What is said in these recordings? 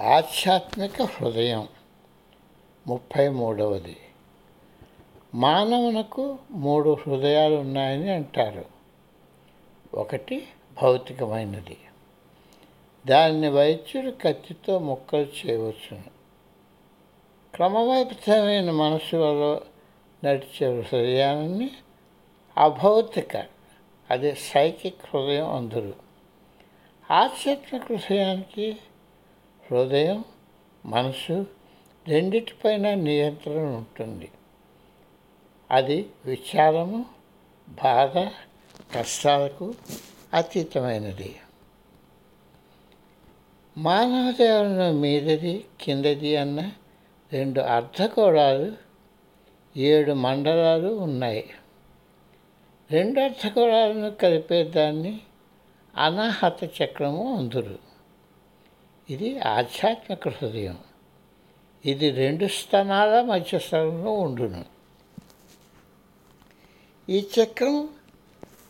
ఆధ్యాత్మిక హృదయం. ముప్పై మూడవది మానవునకు మూడు హృదయాలు ఉన్నాయని అంటారు. ఒకటి భౌతికమైనది. దాన్ని వైద్యుడు కత్తితో ముక్కలు చేయవచ్చును. క్రమబద్ధమైన మనసులలో నడిచే హృదయాన్ని అభౌతిక అదే సైకిక్ హృదయం అందరు. ఆధ్యాత్మిక హృదయానికి హృదయం మనసు రెండిటిపైన నియంత్రణ ఉంటుంది. అది విచారము బాధ కష్టాలకు అతీతమైనది. మానవ దేవలను మీదది కిందది అన్న రెండు అర్ధగోళాలు ఏడు మండలాలు ఉన్నాయి. రెండు అర్ధగోళాలను కలిపేదాన్ని అనాహత చక్రము అందురు. ఇది ఆధ్యాత్మిక హృదయం. ఇది రెండు స్థానాల మధ్య స్థలంలో ఉండును. ఈ చక్రం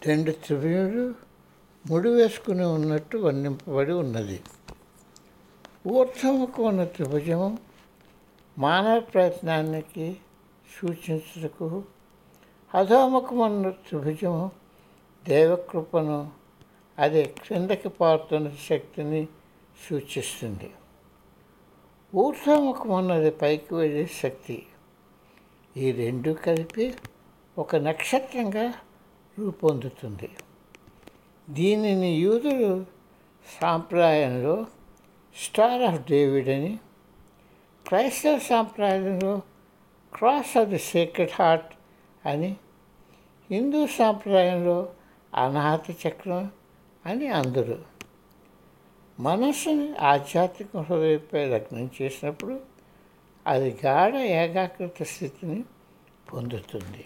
రెండు త్రిభుజులు ముడి వేసుకుని ఉన్నట్టు వర్ణింపబడి ఉన్నది. ఊర్ధముకు ఉన్న త్రిభుజము మానవ ప్రయత్నానికి సూచించుటకు అధోముఖం ఉన్న త్రిభుజము దేవకృపను అదే క్రిందకి పారుతున్న శక్తిని సూచిస్తుంది. ఊర్ధముఖం అన్నది పైకి వెళ్ళే శక్తి. ఈ రెండు కలిపి ఒక నక్షత్రంగా రూపొందుతుంది. దీనిని యూదులు సాంప్రదాయంలో స్టార్ ఆఫ్ డేవిడ్ అని క్రైస్తవ సాంప్రదాయంలో cross of the secret heart అని హిందూ సాంప్రదాయంలో అనాహత చక్రం అని అందరు మనస్సుని ఆధ్యాత్మిక హృదయపై లగ్నం చేసినప్పుడు అది గాఢ ఏకాగ్రత స్థితిని పొందుతుంది.